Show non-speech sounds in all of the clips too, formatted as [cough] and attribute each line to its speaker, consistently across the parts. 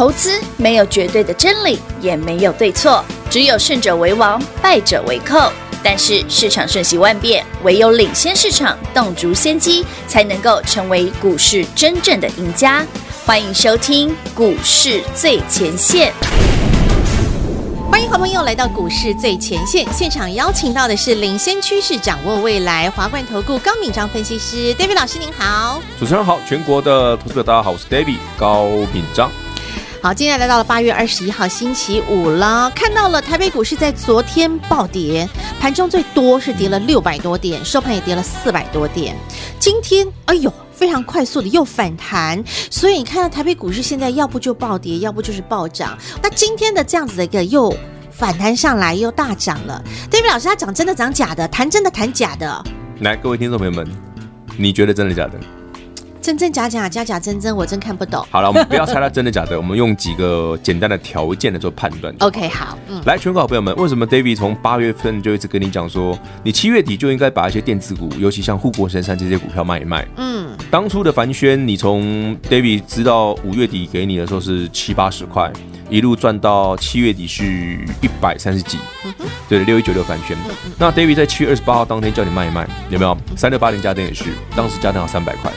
Speaker 1: 投资没有绝对的真理，也没有对错，只有胜者为王，败者为寇。但是市场瞬息万变，唯有领先市场，洞烛先机，才能够成为股市真正的赢家。欢迎收听股市最前线。
Speaker 2: 欢迎好朋友来到股市最前线，现场邀请到的是领先趋势、掌握未来华冠投顾高敏章分析师 David 老师，您好。
Speaker 3: 主持人好，全国的投资者大家好，我是 David 高敏章。
Speaker 2: 好，今天来到了八月二十一号星期五了，看到了台北股市在昨天暴跌，盘中最多是跌了六百多点，收盘也跌了四百多点。今天，哎呦，非常快速的又反弹，所以你看到台北股市现在要不就暴跌，要不就是暴涨。那今天的这样子的一个又反弹上来，又大涨了。David 老师，他讲真的讲假的，谈真的谈假的。
Speaker 3: 来，各位听众朋友们，你觉得真的假的？
Speaker 2: 真真假假，假假真真，我真看不懂。
Speaker 3: 好了，我们不要猜它真的假的，我们用几个简单的条件来做判断。
Speaker 2: OK，好，嗯，
Speaker 3: 来，全国好朋友们，为什么 David 从八月份就一直跟你讲说，你七月底就应该把一些电子股，尤其像护国神山这些股票卖一卖？嗯，当初的凡轩，你从 David 知道五月底给你的时候是七八十块，一路赚到七月底是一百三十几，对，六一九六凡轩。嗯嗯，那 David 在七月二十八号当天叫你卖一卖，有没有？三六八零家电也是，当时家电要三百块。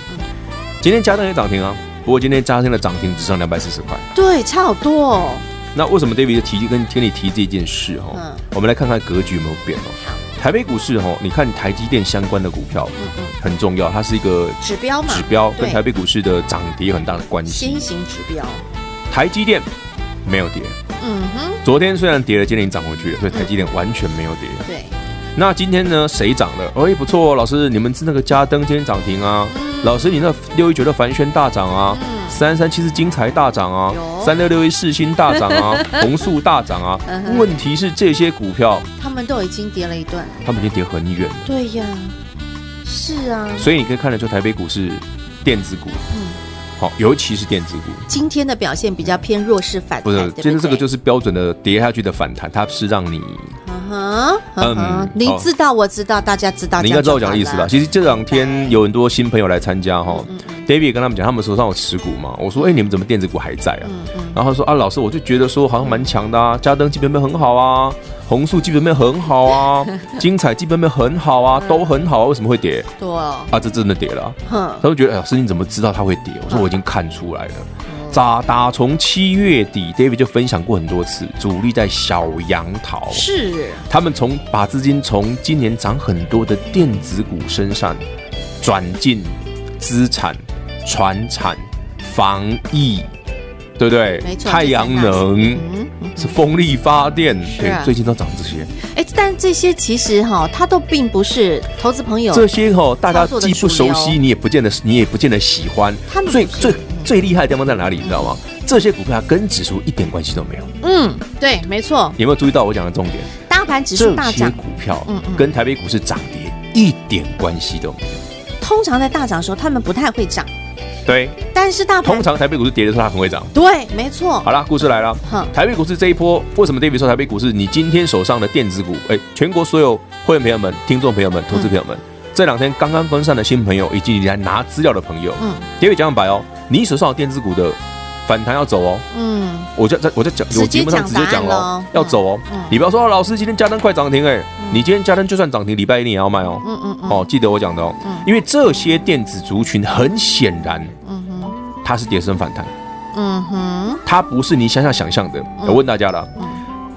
Speaker 3: 今天嘉登也涨停啊，不过今天嘉登的涨停只剩两百四十块，
Speaker 2: 对，差好多哦。
Speaker 3: 那为什么 David 提跟跟你提这件事哈？嗯，我们来看看格局有没有变哦。好，台北股市哈，你看台积电相关的股票，嗯嗯，很重要，它是一个
Speaker 2: 指标嘛，
Speaker 3: 指标跟台北股市的涨跌有很大的关系。
Speaker 2: 新型指标，
Speaker 3: 台积电没有跌，嗯哼，昨天虽然跌了，今天已经涨回去了，所以台积电完全没有跌。对，那今天呢，谁涨了？哎，不错，哦老师，你们是那个嘉登今天涨停啊。老师，你那六一九的凡轩大涨啊，三三七是精材大涨啊，三六六一世芯大涨啊，[laughs] 红速大涨啊。问题是这些股票，
Speaker 2: 他们都已经跌了一段，
Speaker 3: 他们已经跌很远。
Speaker 2: 对呀，是啊。
Speaker 3: 所以你可以看得出台北股市电子股，嗯，好，尤其是电子股，
Speaker 2: 今天的表现比较偏弱势反弹。不是，
Speaker 3: 今天这个就是标准的跌下去的反弹，它是让你。
Speaker 2: 嗯嗯，你知道，我知道，大家知道，
Speaker 3: 你应该知道我讲的意思吧。其实这两天有很多新朋友来参加哈，David 也跟他们讲，他们手上有持股嘛。我说，哎，你们怎么电子股还在啊？然后他说啊，老师，我就觉得说好像蛮强的啊，嘉登基本面很好啊，红树基本面很好啊，精彩基本面很好啊，都很好啊，为什么会跌？对啊，这真的跌了。他们觉得，哎，老师你怎么知道它会跌？我说我已经看出来了。打打从七月底，David 就分享过很多次，主力在小杨桃，
Speaker 2: 是
Speaker 3: 他们从把资金从今年涨很多的电子股身上转进资产、传产、防疫，对不对？没错，太阳能是，嗯嗯、是风力发电，对，啊、最近都涨这些。
Speaker 2: 哎，但这些其实哈，它都并不是投资朋友
Speaker 3: 这些哈，大家既不熟悉，你也不见得，你也不见得喜欢。他们最最。最厉害的地方在哪里？你知道吗？这些股票跟指数一点关系都没有。
Speaker 2: 嗯，对，没错。
Speaker 3: 有没有注意到我讲的重点？
Speaker 2: 大盘指数大涨，
Speaker 3: 股票嗯跟台北股市涨跌一点关系都没有。
Speaker 2: 通常在大涨的时候，他们不太会涨。
Speaker 3: 对。
Speaker 2: 但是大盘
Speaker 3: 通常台北股市跌的时候，它很会涨。
Speaker 2: 对，没错。
Speaker 3: 好了，故事来了。哼，台北股市这一波，为什么 David 说台北股市？你今天手上的电子股，哎，全国所有会员朋友们、听众朋友们、投资朋友们，这两天刚刚分散的新朋友，以及你来拿资料的朋友，嗯，David 讲白哦。你手上有电子股的反弹要走哦，嗯，我在在我在讲，我节目上直接讲了，要走哦。你不要说老师今天加登快涨停哎，你今天加登就算涨停，礼拜一你也要卖哦，嗯嗯哦，记得我讲的哦，因为这些电子族群很显然，嗯哼，它是跌升反弹，嗯哼，它不是你想想想象的。我问大家了，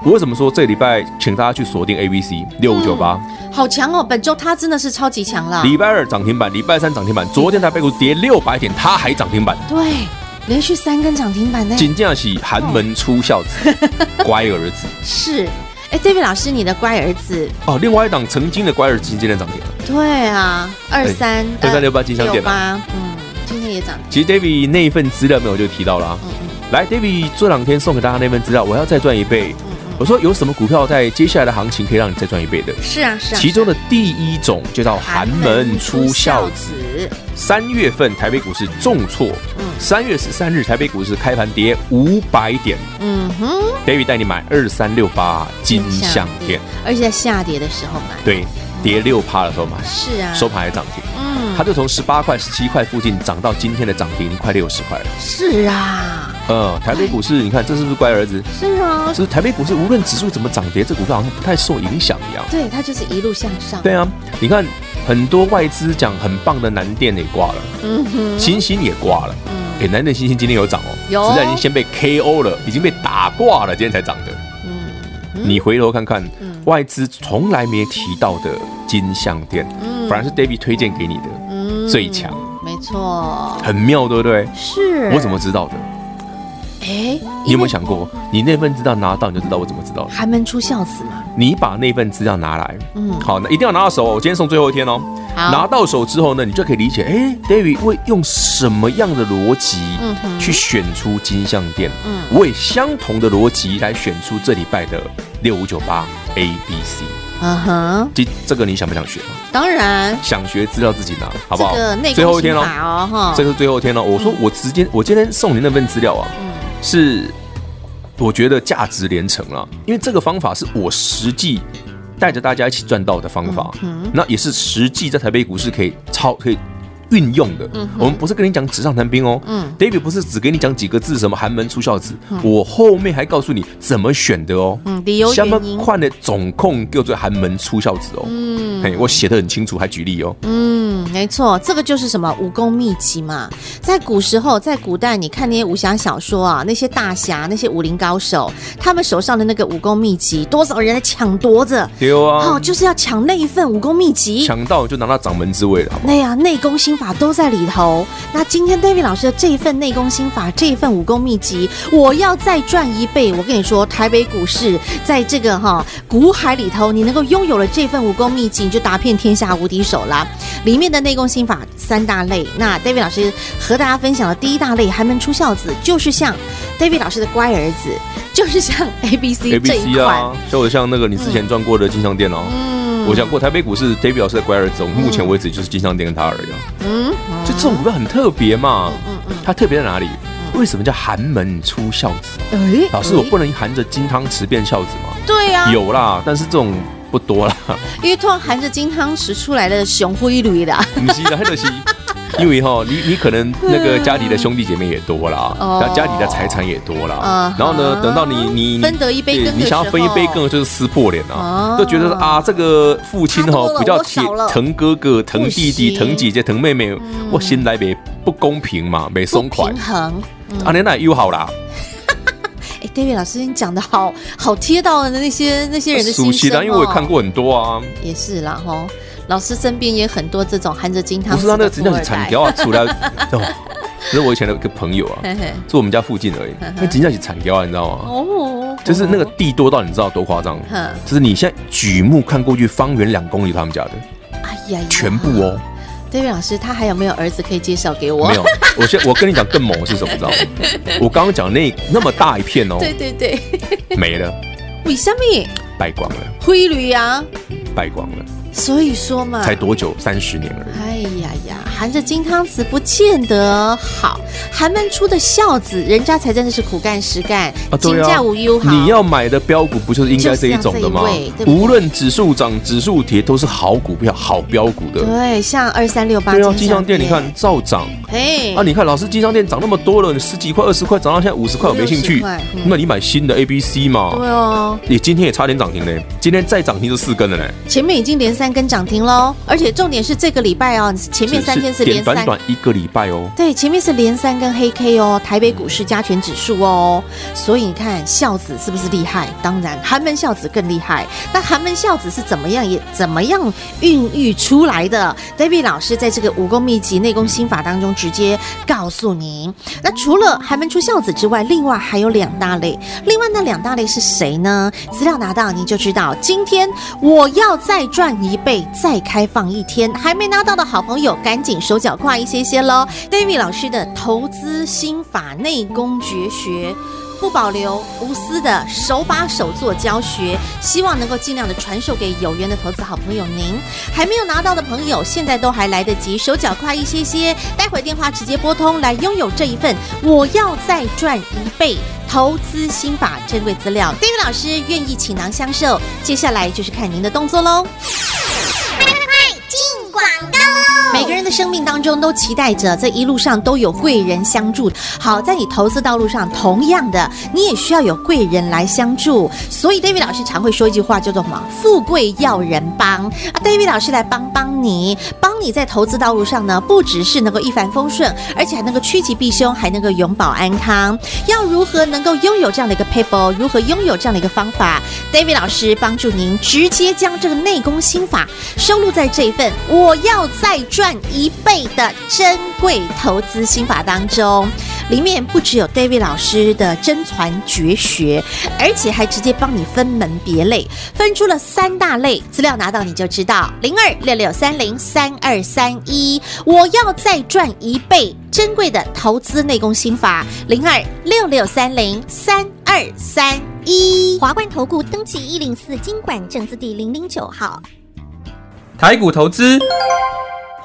Speaker 3: 我为什么说这礼拜请大家去锁定 A B C 六五九八？
Speaker 2: 好强哦！本周它真的是超级强了。
Speaker 3: 礼拜二涨停板，礼拜三涨停板，昨天台北股跌六百点，它还涨停板。
Speaker 2: 对，连续三根涨停板呢。
Speaker 3: 紧接着寒门出孝子，[laughs] 乖儿子。
Speaker 2: 是，哎，David 老师，你的乖儿子
Speaker 3: 哦。另外一档曾经的乖儿子今天涨停了。
Speaker 2: 对啊，二三
Speaker 3: 二三六八金香点吧。
Speaker 2: 嗯，今天也涨。
Speaker 3: 其实 David 那一份资料没有就提到了。嗯嗯。来，David 这两天送给大家那份资料，我要再赚一倍。我说有什么股票在接下来的行情可以让你再赚一倍的？
Speaker 2: 是啊，是啊。
Speaker 3: 其中的第一种就叫寒门出孝子。三月份台北股市重挫，嗯，三月十三日台北股市开盘跌五百点，嗯哼。David 带你买二三六八金像电，
Speaker 2: 而且在下跌的时候买，
Speaker 3: 对，跌六趴的时候买，
Speaker 2: 是啊，
Speaker 3: 收盘还涨停，嗯，它就从十八块、十七块附近涨到今天的涨停快六十块了。
Speaker 2: 是啊。
Speaker 3: 呃，台北股市，你看这是不是乖儿子？
Speaker 2: 是啊，
Speaker 3: 就是台北股市，无论指数怎么涨跌，这股票好像不太受影响一样。
Speaker 2: 对，它就是一路向上。
Speaker 3: 对啊，你看很多外资讲很棒的南电也挂了，嗯哼，星星也挂了，嗯，哎，南电星星今天有涨哦，有，实在已经先被 KO 了，已经被打挂了，今天才涨的。嗯，你回头看看，外资从来没提到的金像电，反而是 David 推荐给你的，嗯，最强，
Speaker 2: 没错，
Speaker 3: 很妙，对不对？
Speaker 2: 是，
Speaker 3: 我怎么知道的？哎，你有没有想过，你那份资料拿到，你就知道我怎么知道的？
Speaker 2: 寒门出孝子嘛。
Speaker 3: 你把那份资料拿来，嗯，好，那一定要拿到手哦。我今天送最后一天哦。拿到手之后呢，你就可以理解，哎，David 会用什么样的逻辑，去选出金像电？嗯，我也相同的逻辑来选出这礼拜的六五九八 A B C。嗯哼，这这个你想不想学？
Speaker 2: 当然，
Speaker 3: 想学资料自己拿，好不好？
Speaker 2: 最后一天哦，哈，
Speaker 3: 这个是最后一天了。我说我直接，我今天送你那份资料啊。是，我觉得价值连城了，因为这个方法是我实际带着大家一起赚到的方法，那也是实际在台北股市可以超可以。运用的，嗯、我们不是跟你讲纸上谈兵哦。嗯，David 不是只给你讲几个字，什么寒门出孝子，嗯、我后面还告诉你怎么选的哦。嗯，理由原因。换的总控叫做寒门出孝子哦。嗯，嘿，我写得很清楚，还举例哦。
Speaker 2: 嗯，没错，这个就是什么武功秘籍嘛。在古时候，在古代，你看那些武侠小说啊，那些大侠，那些武林高手，他们手上的那个武功秘籍，多少人在抢夺着。
Speaker 3: 丢啊，
Speaker 2: 哦，就是要抢那一份武功秘籍，
Speaker 3: 抢到就拿到掌门之位了，好不好？
Speaker 2: 那呀，内功心法都在里头。那今天 David 老师的这一份内功心法，这一份武功秘籍，我要再赚一倍。我跟你说，台北股市在这个哈股海里头，你能够拥有了这份武功秘籍，你就打遍天下无敌手了。里面的内功心法三大类，那 David 老师和大家分享的第一大类，寒门出孝子，就是像 David 老师的乖儿子，[laughs] 就是像 A B C 这一款，
Speaker 3: 就像那个你之前赚过的金像店哦。嗯我讲过，台北股市 David 老师的乖儿子，目前为止就是金像店跟他而已。嗯，就这种股票很特别嘛。嗯嗯，它特别在哪里？为什么叫寒门出孝子？哎，老师，我不能含着金汤匙变孝子吗？
Speaker 2: 对呀，
Speaker 3: 有啦，但是这种不多了。
Speaker 2: 因为突然含着金汤匙出来的熊灰驴的，
Speaker 3: 不是的，很可惜。因为哈，你你可能那个家里的兄弟姐妹也多啦，那家里的财产也多了，然后呢，等到你你
Speaker 2: 分得一杯羹，
Speaker 3: 你想要分一杯羹，就是撕破脸啊，都觉得啊，这个父亲哈比较疼疼哥哥、疼弟弟、疼姐姐、疼妹妹，我心来没不公平嘛，没松快，
Speaker 2: 平衡。
Speaker 3: 啊，你那又好啦。
Speaker 2: 哎，David 老师，你讲的好好贴到的那些那些人的心声哦。
Speaker 3: 因为我也看过很多啊。
Speaker 2: 也是啦，哈。老师身边也很多这种含着金汤。不是他
Speaker 3: 那个，那是产条啊，出来 [laughs] 哦。这是我以前的一个朋友啊，住我们家附近而已。那真的是产条啊，你知道吗？哦。就是那个地多到你知道多夸张？就是你现在举目看过去，方圆两公里他们家的。哎呀，全部哦。
Speaker 2: David 老师，他还有没有儿子可以介绍给我？
Speaker 3: 没有。我先我跟你讲更猛是什么？知道吗？[laughs] 我刚刚讲那那么大一片哦。
Speaker 2: 对对对。
Speaker 3: 没了。
Speaker 2: 为什么？
Speaker 3: 败光了。
Speaker 2: 灰驴呀。
Speaker 3: 败光了。
Speaker 2: 所以说嘛，
Speaker 3: 才多久？三十年而已。
Speaker 2: 哎呀呀，含着金汤匙不见得好。寒门出的孝子，人家才真的是苦干实干，金价无忧好。
Speaker 3: 你要买的标股不就是应该这一种的吗？无论指数涨、指数跌，都是好股票、好标股的。
Speaker 2: 对，像二三六八
Speaker 3: 金像店，你看照涨。哎，啊，你看老师金商店涨那么多了，你十几块、二十块涨到现在五十块，我没兴趣。那你买新的 A、B、C 嘛？对哦。你今天也差点涨停嘞，今天再涨停就四根了嘞。
Speaker 2: 前面已经连三。三根涨停喽，而且重点是这个礼拜哦，前面三天是连三，
Speaker 3: 短短一个礼拜哦。
Speaker 2: 对，前面是连三根黑 K 哦，台北股市加权指数哦，所以你看孝子是不是厉害？当然，寒门孝子更厉害。那寒门孝子是怎么样也怎么样孕育出来的？David 老师在这个武功秘籍内功心法当中直接告诉您。那除了还门出孝子之外，另外还有两大类。另外那两大类是谁呢？资料拿到您就知道。今天我要再赚一。倍再开放一天，还没拿到的好朋友，赶紧手脚快一些些喽！David 老师的投资心法内功绝学，不保留、无私的手把手做教学，希望能够尽量的传授给有缘的投资好朋友您。还没有拿到的朋友，现在都还来得及，手脚快一些些，待会电话直接拨通来拥有这一份。我要再赚一倍投资心法珍贵资料，David 老师愿意倾囊相授。接下来就是看您的动作喽快进广告。[laughs] 每个人的生命当中都期待着这一路上都有贵人相助。好，在你投资道路上，同样的，你也需要有贵人来相助。所以，David 老师常会说一句话，叫做什么？富贵要人帮啊！David 老师来帮帮你，帮你在投资道路上呢，不只是能够一帆风顺，而且还能够趋吉避凶，还能够永保安康。要如何能够拥有这样的一个 paper？如何拥有这样的一个方法？David 老师帮助您直接将这个内功心法收录在这一份我要再赚赚一倍的珍贵投资心法当中。里面不只有 David 老师的真传绝学，而且还直接帮你分门别类，分出了三大类。资料拿到你就知道。零二六六三零三二三一，我要再赚一倍珍贵的投资内功心法。零二六六三零三二三一，
Speaker 4: 华冠投顾登记一零四金管证字第零零九号。
Speaker 5: 台股投资，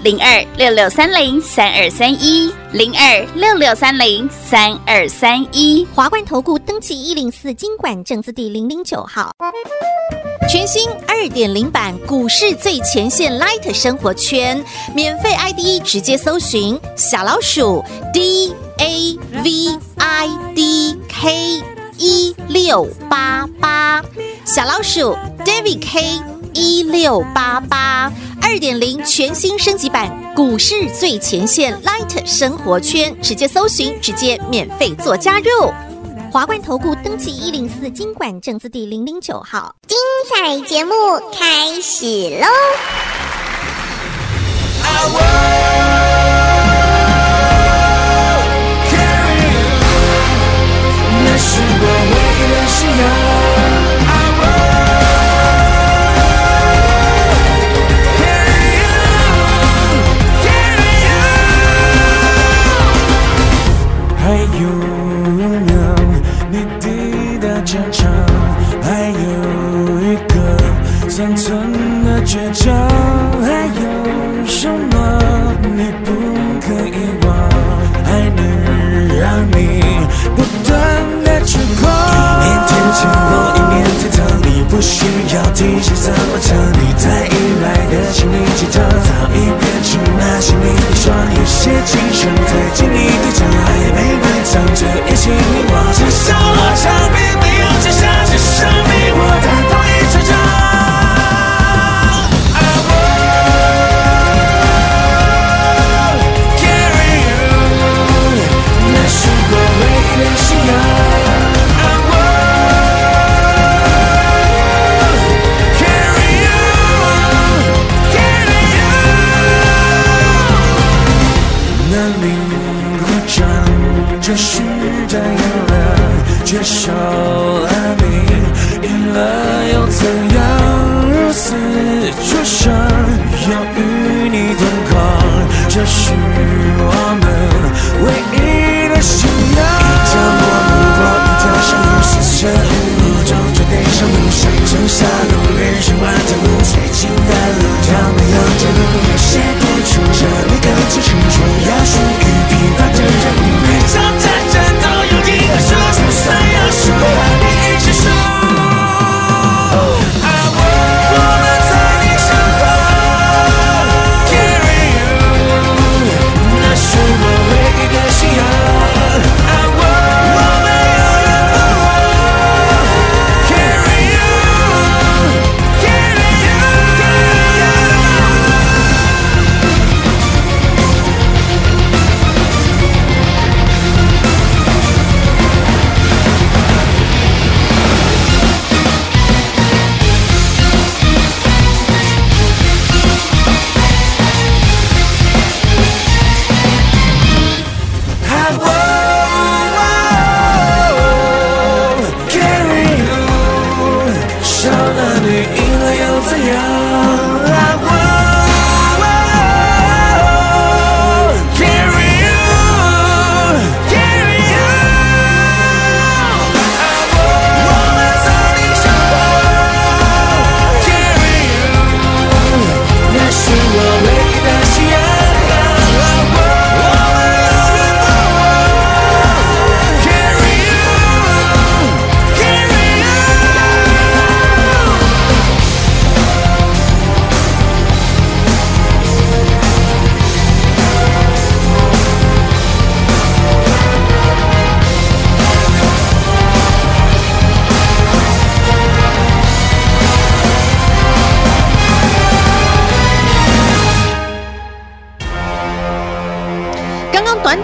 Speaker 1: 零二六六三零三二三一，零二六六三零三二三一，
Speaker 4: 华冠投顾登记一零四金管证字第零零九号，
Speaker 2: 全新二点零版股市最前线 Light 生活圈，免费 ID 直接搜寻小老鼠 D A V I D K 一六八八，小老鼠 David K 一六八八。二点零全新升级版股市最前线 Light 生活圈，直接搜寻，直接免费做加入。
Speaker 4: 华冠投顾登记一零四经管证字第零零九号，
Speaker 6: 精彩节目开始喽！
Speaker 2: 不需要提起责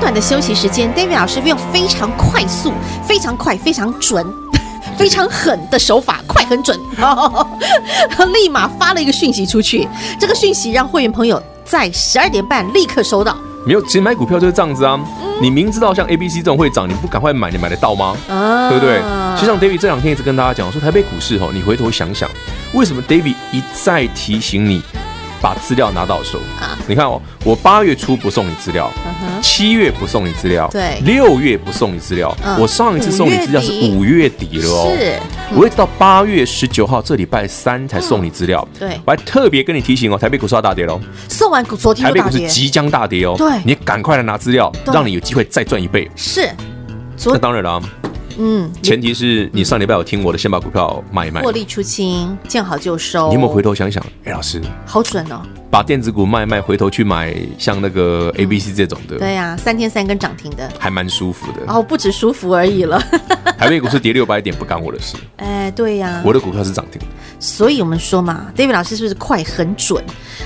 Speaker 2: 短短的休息时间，David 老师用非常快速、非常快、非常准。[laughs] 非常狠的手法，快很准，[laughs] 立马发了一个讯息出去。这个讯息让会员朋友在十二点半立刻收到。
Speaker 3: 没有，其实买股票就是这样子啊。你明知道像 A、B、C 这种会涨，你不赶快买，你买得到吗？啊，对不对？就像 David 这两天一直跟大家讲说，台北股市哦，你回头想想，为什么 David 一再提醒你？把资料拿到手啊！你看哦，我八月初不送你资料，七月不送你资料，对，六月不送你资料。我上一次送你资料是五月底了哦，是，我一直到八月十九号这礼拜三才送你资料。对，我还特别跟你提醒哦，台北股市要大跌喽。
Speaker 2: 送完股昨天
Speaker 3: 台北股市即将大跌哦，对，你赶快来拿资料，让你有机会再赚一倍。
Speaker 2: 是，
Speaker 3: 那当然了。嗯，前提是你上礼拜有听我的，先把股票卖一卖，
Speaker 2: 获利出清，见好就收。
Speaker 3: 你有没有回头想想？哎，老师，
Speaker 2: 好准哦！
Speaker 3: 把电子股卖一卖，回头去买像那个 A、B、C 这种的，
Speaker 2: 对呀，三天三根涨停的，
Speaker 3: 还蛮舒服的。
Speaker 2: 哦，不止舒服而已了。[laughs]
Speaker 3: 台北股市跌六百点不干我的事。
Speaker 2: 哎，对呀，
Speaker 3: 我的股票是涨停。
Speaker 2: 所以我们说嘛，David 老师是不是快很准？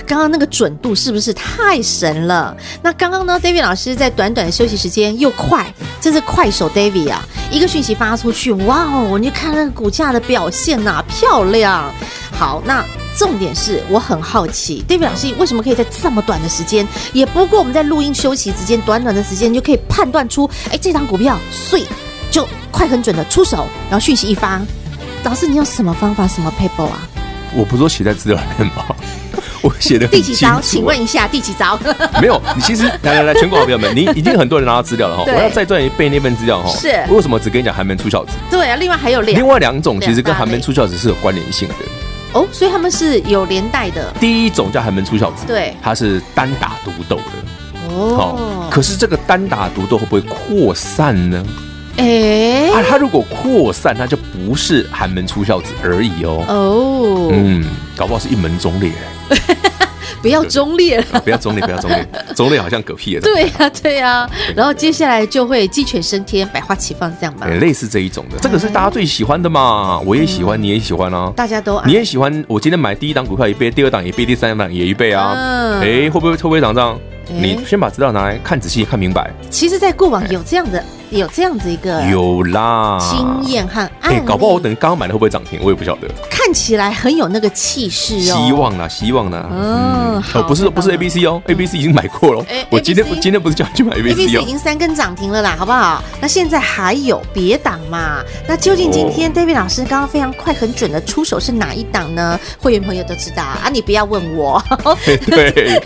Speaker 2: 刚刚那个准度是不是太神了？那刚刚呢，David 老师在短短的休息时间又快，真是快手 David 啊！一个讯讯息发出去，哇哦，你看那个股价的表现呐、漂亮。好，那重点是我很好奇，David 老师为什么可以在这么短的时间，也不过我们在录音休息之间短短的时间，就可以判断出，哎，这张股票碎就快很准的出手，然后讯息一发，老师你用什么方法，什么 paper 啊？
Speaker 3: 我不是说写在资料里面吗？[laughs] 我写的
Speaker 2: 第几招？请问一下第几招？[laughs]
Speaker 3: 没有，你其实来来来，全国好朋友们，你已经很多人拿到资料了哈。我要再赚一倍那份资料哈。是。为什么只跟你讲寒门出孝子？
Speaker 2: 对啊，另外还有两。
Speaker 3: 另外两种其实跟寒门出孝子是有关联性的。
Speaker 2: 哦，所以他们是有连带的。
Speaker 3: 第一种叫寒门出孝子，对，它是单打独斗的。哦。可是这个单打独斗会不会扩散呢？哎，啊，它如果扩散，那就不是寒门出孝子而已哦。哦。嗯，搞不好是一门忠烈。[laughs]
Speaker 2: 不要忠烈了，[laughs]
Speaker 3: 不要忠烈，不要忠烈，[laughs] 忠烈好像嗝屁了。
Speaker 2: 对呀，对呀。然后接下来就会鸡犬升天，百花齐放，这样吧。
Speaker 3: 类似这一种的，这个是大家最喜欢的嘛。我也喜欢，你也喜欢啊。
Speaker 2: 大家都，
Speaker 3: 你也喜欢。我今天买第一档股票一倍，第二档一倍，第三档也一倍啊。嗯哎，会不会会不会涨涨？你先把资料拿来看仔细，看明白。
Speaker 2: 其实，在过往有这样的。有这样子一个
Speaker 3: 有啦
Speaker 2: 经验和案例，哎，
Speaker 3: 搞不好我等于刚刚买的会不会涨停，我也不晓得。
Speaker 2: 看起来很有那个气势哦，
Speaker 3: 希望啦，希望啦。嗯，哦，不是不是 A B C 哦，A B C 已经买过了。我今天我今天不是叫你去买 A B C 哦已
Speaker 2: 经三根涨停了啦，好不好？那现在还有别档嘛？那究竟今天 David 老师刚刚非常快很准的出手是哪一档呢？会员朋友都知道啊，你不要问我。[laughs]
Speaker 3: 对，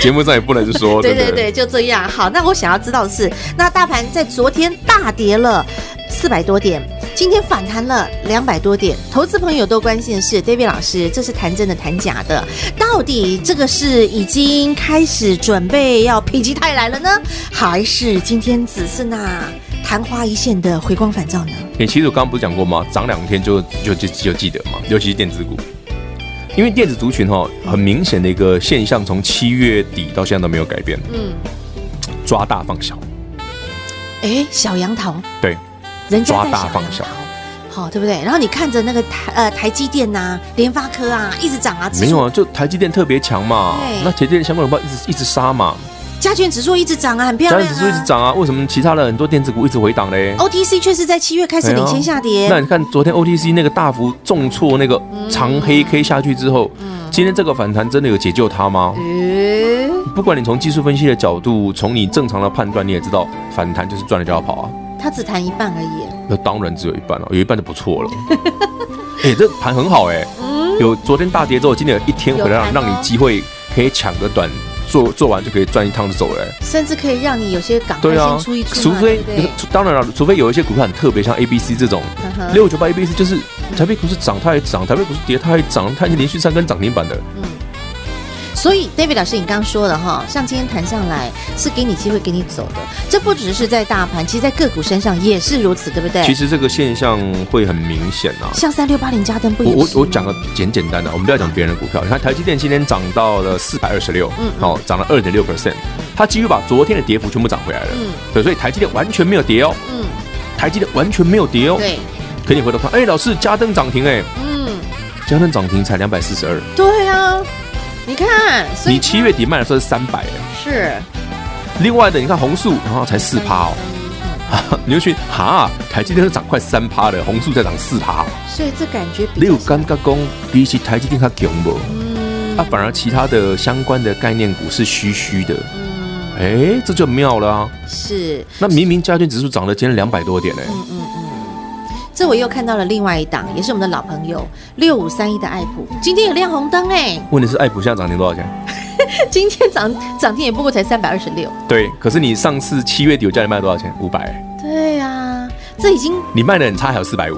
Speaker 3: 节目上也不能说。[laughs]
Speaker 2: 对对对，就这样。好，那我想要知道的是，那大盘在昨天。天大跌了四百多点，今天反弹了两百多点。投资朋友都关心的是，David 老师，这是谈真的谈假的？到底这个是已经开始准备要否极泰来了呢，还是今天只是那昙花一现的回光返照呢？
Speaker 3: 你其实我刚刚不是讲过吗？涨两天就就就就记得嘛，尤其是电子股，因为电子族群哈，很明显的一个现象，从七月底到现在都没有改变。嗯，抓大放小。
Speaker 2: 哎，小杨桃，
Speaker 3: 对，
Speaker 2: 人家
Speaker 3: 抓大放小，
Speaker 2: 好，对不对？然后你看着那个台呃台积电呐、联发科啊，一直涨啊，
Speaker 3: 没有啊，就台积电特别强嘛，那台积电相关股票一直一直杀嘛，
Speaker 2: 加权指数一直涨啊，很漂亮，加权
Speaker 3: 指数一直涨啊，为什么其他的很多电子股一直回档嘞
Speaker 2: ？OTC 却是在七月开始领先下跌，
Speaker 3: 那你看昨天 OTC 那个大幅重挫那个长黑 K 下去之后，今天这个反弹真的有解救它吗？不管你从技术分析的角度，从你正常的判断，你也知道反弹就是赚了就要跑啊。
Speaker 2: 它只弹一半而已。
Speaker 3: 那当然只有一半了，有一半就不错了。[laughs] 哎，这盘很好哎，有昨天大跌之后，今天有一天回来让让你机会可以抢个短，做做完就可以赚一趟就走了。
Speaker 2: 甚至可以让你有些赶快先出一出。
Speaker 3: 除非当然了，除非有一些股票很特别，像 A B C 这种六九八 A B C，就是台北股市涨它也涨，台北股市跌它也涨，它已经连续三根涨停板的。
Speaker 2: 所以，David 老师，你刚刚说的哈，像今天谈上来是给你机会给你走的，这不只是在大盘，其实在个股身上也是如此，对不对？
Speaker 3: 其实这个现象会很明显啊。
Speaker 2: 像三六八零家登不？
Speaker 3: 我我讲个简简单的，我们不要讲别人的股票。你看台积电今天涨到了四百二十六，嗯，好，涨了二点六 percent，它几乎把昨天的跌幅全部涨回来了，嗯，对，所以台积电完全没有跌哦，嗯，台积电完全没有跌哦，对。可你回头看，哎，老师，加登涨停哎，嗯，加登涨停才两百四十二，
Speaker 2: 对啊。你看，
Speaker 3: 你七月底卖的时候是三百，
Speaker 2: 是，
Speaker 3: 另外的你看红树，然后才四趴哦，[laughs] 你就去哈，台积电都涨快三趴了，红树再涨四趴，
Speaker 2: 所以这感觉
Speaker 3: 你有感觉讲比起台积电它强不？嗯，啊，反而其他的相关的概念股是虚虚的。嗯。哎，这就妙了啊！
Speaker 2: 是，
Speaker 3: 那明明加权指数涨了今天两百多点呢。
Speaker 2: 嗯嗯嗯，这我又看到了另外一档，也是我们的老朋友六五三一的爱普，今天有亮红灯哎。[laughs]
Speaker 3: 问题是爱普现在涨停多少钱？
Speaker 2: 今天涨涨停也不过才三百二十六。
Speaker 3: 对，可是你上次七月底我叫你卖多少钱？五百。
Speaker 2: 对呀、啊，这已经
Speaker 3: 你卖的很差，还有四百五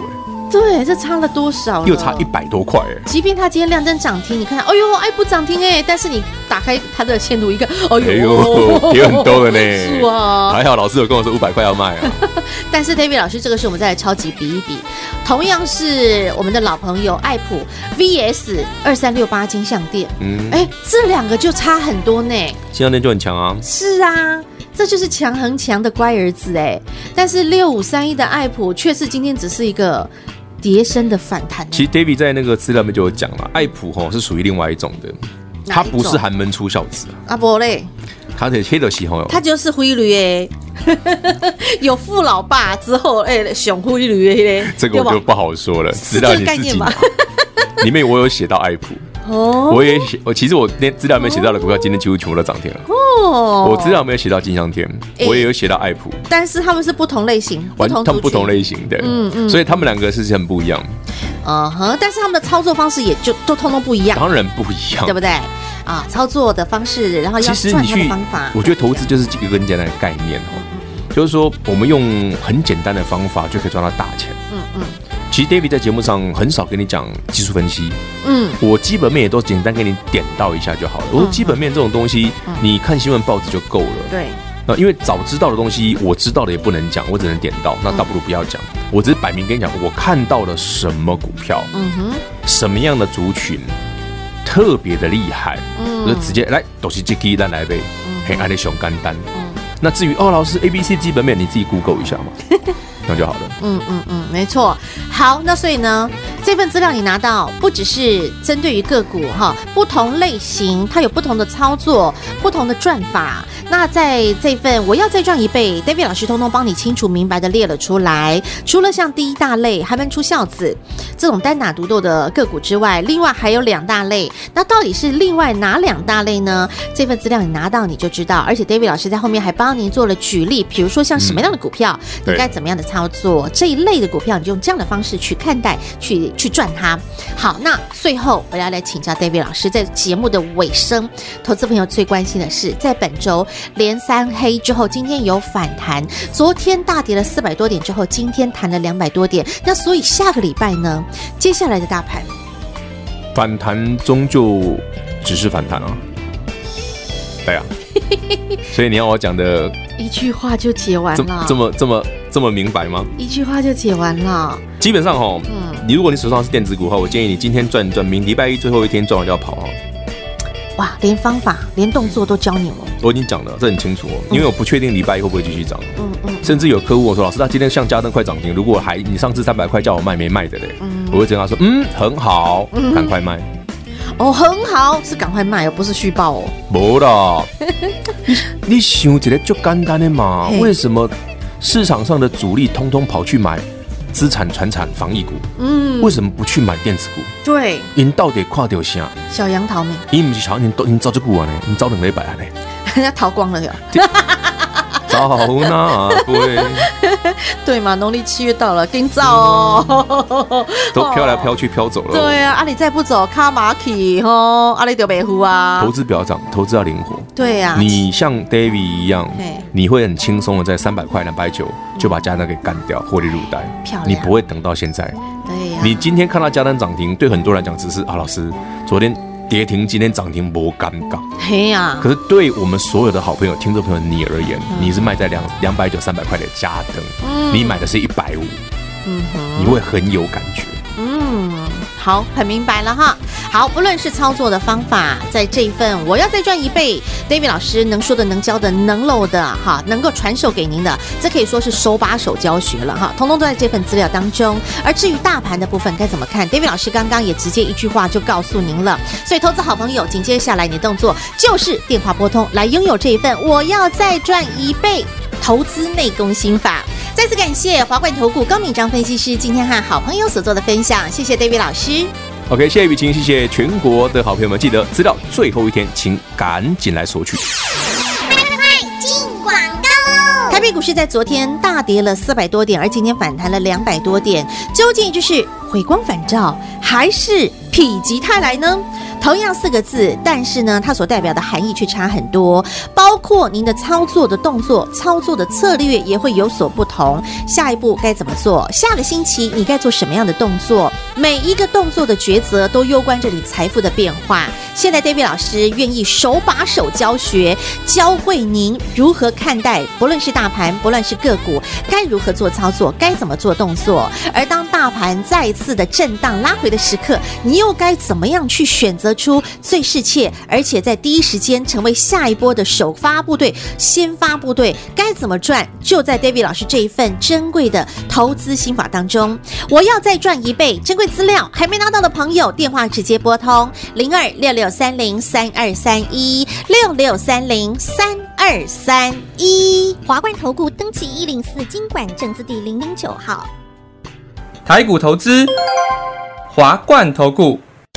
Speaker 2: 对，这差了多少？
Speaker 3: 又差一百多块哎！
Speaker 2: 即便它今天亮灯涨停，你看，哎呦，爱普涨停哎！但是你打开它的线图一看，哎呦，
Speaker 3: 跌很多了呢。[laughs]
Speaker 2: 是啊，
Speaker 3: 还好老师有跟我说五百块要卖啊。[laughs]
Speaker 2: 但是 David 老师，这个是我们再来超级比一比，同样是我们的老朋友爱普 VS 二三六八金项店，嗯，哎，这两个就差很多呢。
Speaker 3: 金项店就很强啊。
Speaker 2: 是啊，这就是强横强的乖儿子哎。但是六五三一的爱普却是今天只是一个。碟升的反弹。
Speaker 3: 其实 David 在那个资料里面就有讲了，爱普吼是属于另外一种的，它不是寒门出孝子啊。阿伯嘞，他的黑的时候，
Speaker 2: 他就是灰驴哎，[laughs] 有富老爸之后哎，熊灰驴嘞。[laughs]
Speaker 3: 这个我就不好说了，资料你自己。[laughs] 里面我有写到爱普。哦，我也写，我其实我那资料里面写到的股票，今天几乎全部都涨停了。哦，我资料没有写到金香天，我也有写到爱普，
Speaker 2: 但是他们是不同类型，
Speaker 3: 完他们不同类型的，嗯嗯，所以他们两个是很不一样。
Speaker 2: 嗯哼，但是他们的操作方式也就都通通不一样，
Speaker 3: 当然不一样，
Speaker 2: 对不对？啊，操作的方式，然后要赚钱的方法，
Speaker 3: 我觉得投资就是一个很简单的概念哦，就是说我们用很简单的方法就可以赚到大钱。嗯嗯。其实 David 在节目上很少跟你讲技术分析，嗯，我基本面也都简单给你点到一下就好了。我说基本面这种东西，你看新闻报纸就够了。对，那因为早知道的东西，我知道的也不能讲，我只能点到，那倒不如不要讲。我只是摆明跟你讲，我看到了什么股票，嗯哼，什么样的族群特别的厉害，嗯，我就直接来都是这鸡蛋来呗，嘿，爱的熊肝丹。嗯，那至于哦，老师 A B C 基本面你自己 Google 一下嘛。[laughs] 那就好了。
Speaker 2: 嗯嗯嗯，没错。好，那所以呢，这份资料你拿到，不只是针对于个股哈，不同类型它有不同的操作，不同的赚法。那在这份我要再赚一倍，David 老师通通帮你清楚明白的列了出来。除了像第一大类寒门出孝子这种单打独斗的个股之外，另外还有两大类。那到底是另外哪两大类呢？这份资料你拿到你就知道。而且 David 老师在后面还帮您做了举例，比如说像什么样的股票，嗯、你该怎么样的操作这一类的股票，你就用这样的方式去看待，去去赚它。好，那最后我要来请教 David 老师，在节目的尾声，投资朋友最关心的是，在本周。连三黑之后，今天有反弹。昨天大跌了四百多点之后，今天弹了两百多点。那所以下个礼拜呢？接下来的大盘
Speaker 3: 反弹终究只是反弹啊。对啊，所以你要我讲的 [laughs]
Speaker 2: 一句话就解完了，
Speaker 3: 这么这么这么明白吗？
Speaker 2: 一句话就解完了。
Speaker 3: 基本上哈，嗯，你如果你手上是电子股的话，我建议你今天赚赚，明礼拜一最后一天赚完就要跑哈。
Speaker 2: 哇，连方法、连动作都教你了。
Speaker 3: 我已经讲了，这很清楚哦。因为我不确定礼拜一会不会继续涨。嗯嗯。甚至有客户我说：“老师，他今天像嘉登快涨停，如果还你上次三百块叫我卖没卖的嘞？”嗯。我会跟他说：“嗯，很好，赶快卖。”
Speaker 2: 哦，很好，是赶快卖哦，不是续报哦。
Speaker 3: 没啦。你你想起来就简单的嘛？为什么市场上的主力通通跑去买？资产、传产、防疫股，嗯，为什么不去买电子股？
Speaker 2: 对，
Speaker 3: 您到底跨掉啥？
Speaker 2: 小杨桃没？
Speaker 3: 你不是小杨，都你早就股完了，你早两礼拜
Speaker 2: 人家 [laughs] 逃光了哟。
Speaker 3: 早哪会？
Speaker 2: 对嘛？农历七月到了，更早哦，
Speaker 3: 都 [laughs] 飘来飘去，飘走了。
Speaker 2: 对啊，阿里再不走，卡马奇吼，阿里就白呼啊。
Speaker 3: 投资不要涨，投资要灵活。
Speaker 2: 对呀，
Speaker 3: 你像 David 一样，你会很轻松的在三百块、两百九就把加单给干掉，获利入袋。漂亮，你不会等到现在。对呀，你今天看到加单涨停，对很多人来讲只是啊，老师昨天。跌停，今天涨停，不尴尬。嘿呀、啊！可是对我们所有的好朋友、听众朋友你而言，嗯、你是卖在两两百九、三百块的加灯，嗯、你买的是一百五，嗯哼，你会很有感觉。
Speaker 2: 好，很明白了哈。好，不论是操作的方法，在这一份我要再赚一倍，David 老师能说的、能教的、能漏的哈，能够传授给您的，这可以说是手把手教学了哈，通通都在这份资料当中。而至于大盘的部分该怎么看，David 老师刚刚也直接一句话就告诉您了。所以，投资好朋友，紧接下来你的动作就是电话拨通来拥有这一份我要再赚一倍投资内功心法。再次感谢华冠投顾高敏章分析师今天和好朋友所做的分享，谢谢 David 老师。
Speaker 3: OK，谢谢雨晴，谢谢全国的好朋友们，记得资料最后一天，请赶紧来索取。
Speaker 6: 快快进广告！
Speaker 2: 台北股市在昨天大跌了四百多点，而今天反弹了两百多点，究竟就是回光返照，还是否极泰来呢？同样四个字，但是呢，它所代表的含义却差很多，包括您的操作的动作、操作的策略也会有所不同。下一步该怎么做？下个星期你该做什么样的动作？每一个动作的抉择都攸关着你财富的变化。现在 David 老师愿意手把手教学，教会您如何看待，不论是大盘，不论是个股，该如何做操作，该怎么做动作。而当大盘再次的震荡拉回的时刻，你又该怎么样去选择？得出最适切，而且在第一时间成为下一波的首发部队、先发部队，该怎么赚？就在 David 老师这一份珍贵的投资心法当中。我要再赚一倍，珍贵资料还没拿到的朋友，电话直接拨通零二六六三零三二三一六六三零三二三一。
Speaker 4: 华冠投顾登记一零四经管证字第零零九号。
Speaker 5: 台股投资，华冠投顾。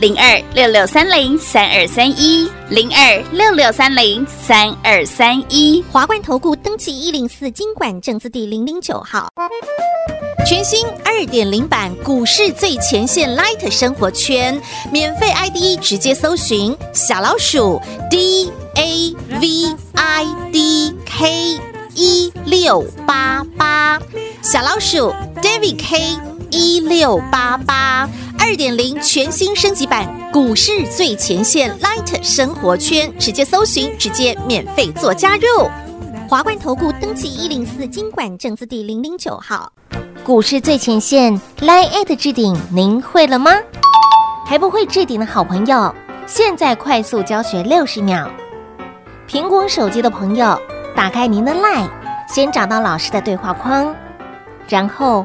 Speaker 1: 零二六六三零三二三一，零二六六三零三二三一，
Speaker 4: 华冠投顾登记一零四经管证字第零零九号，
Speaker 2: 全新二点零版股市最前线 Light 生活圈，免费 ID 直接搜寻小老鼠 D A V I D K 一六八八，小老鼠 David K 一六八八。二点零全新升级版股市最前线 Light 生活圈，直接搜寻，直接免费做加入。
Speaker 4: 华冠投顾登记一零四金管证字第零零九号。
Speaker 7: 股市最前线 Light 置顶，您会了吗？还不会置顶的好朋友，现在快速教学六十秒。苹果手机的朋友，打开您的 Light，先找到老师的对话框，然后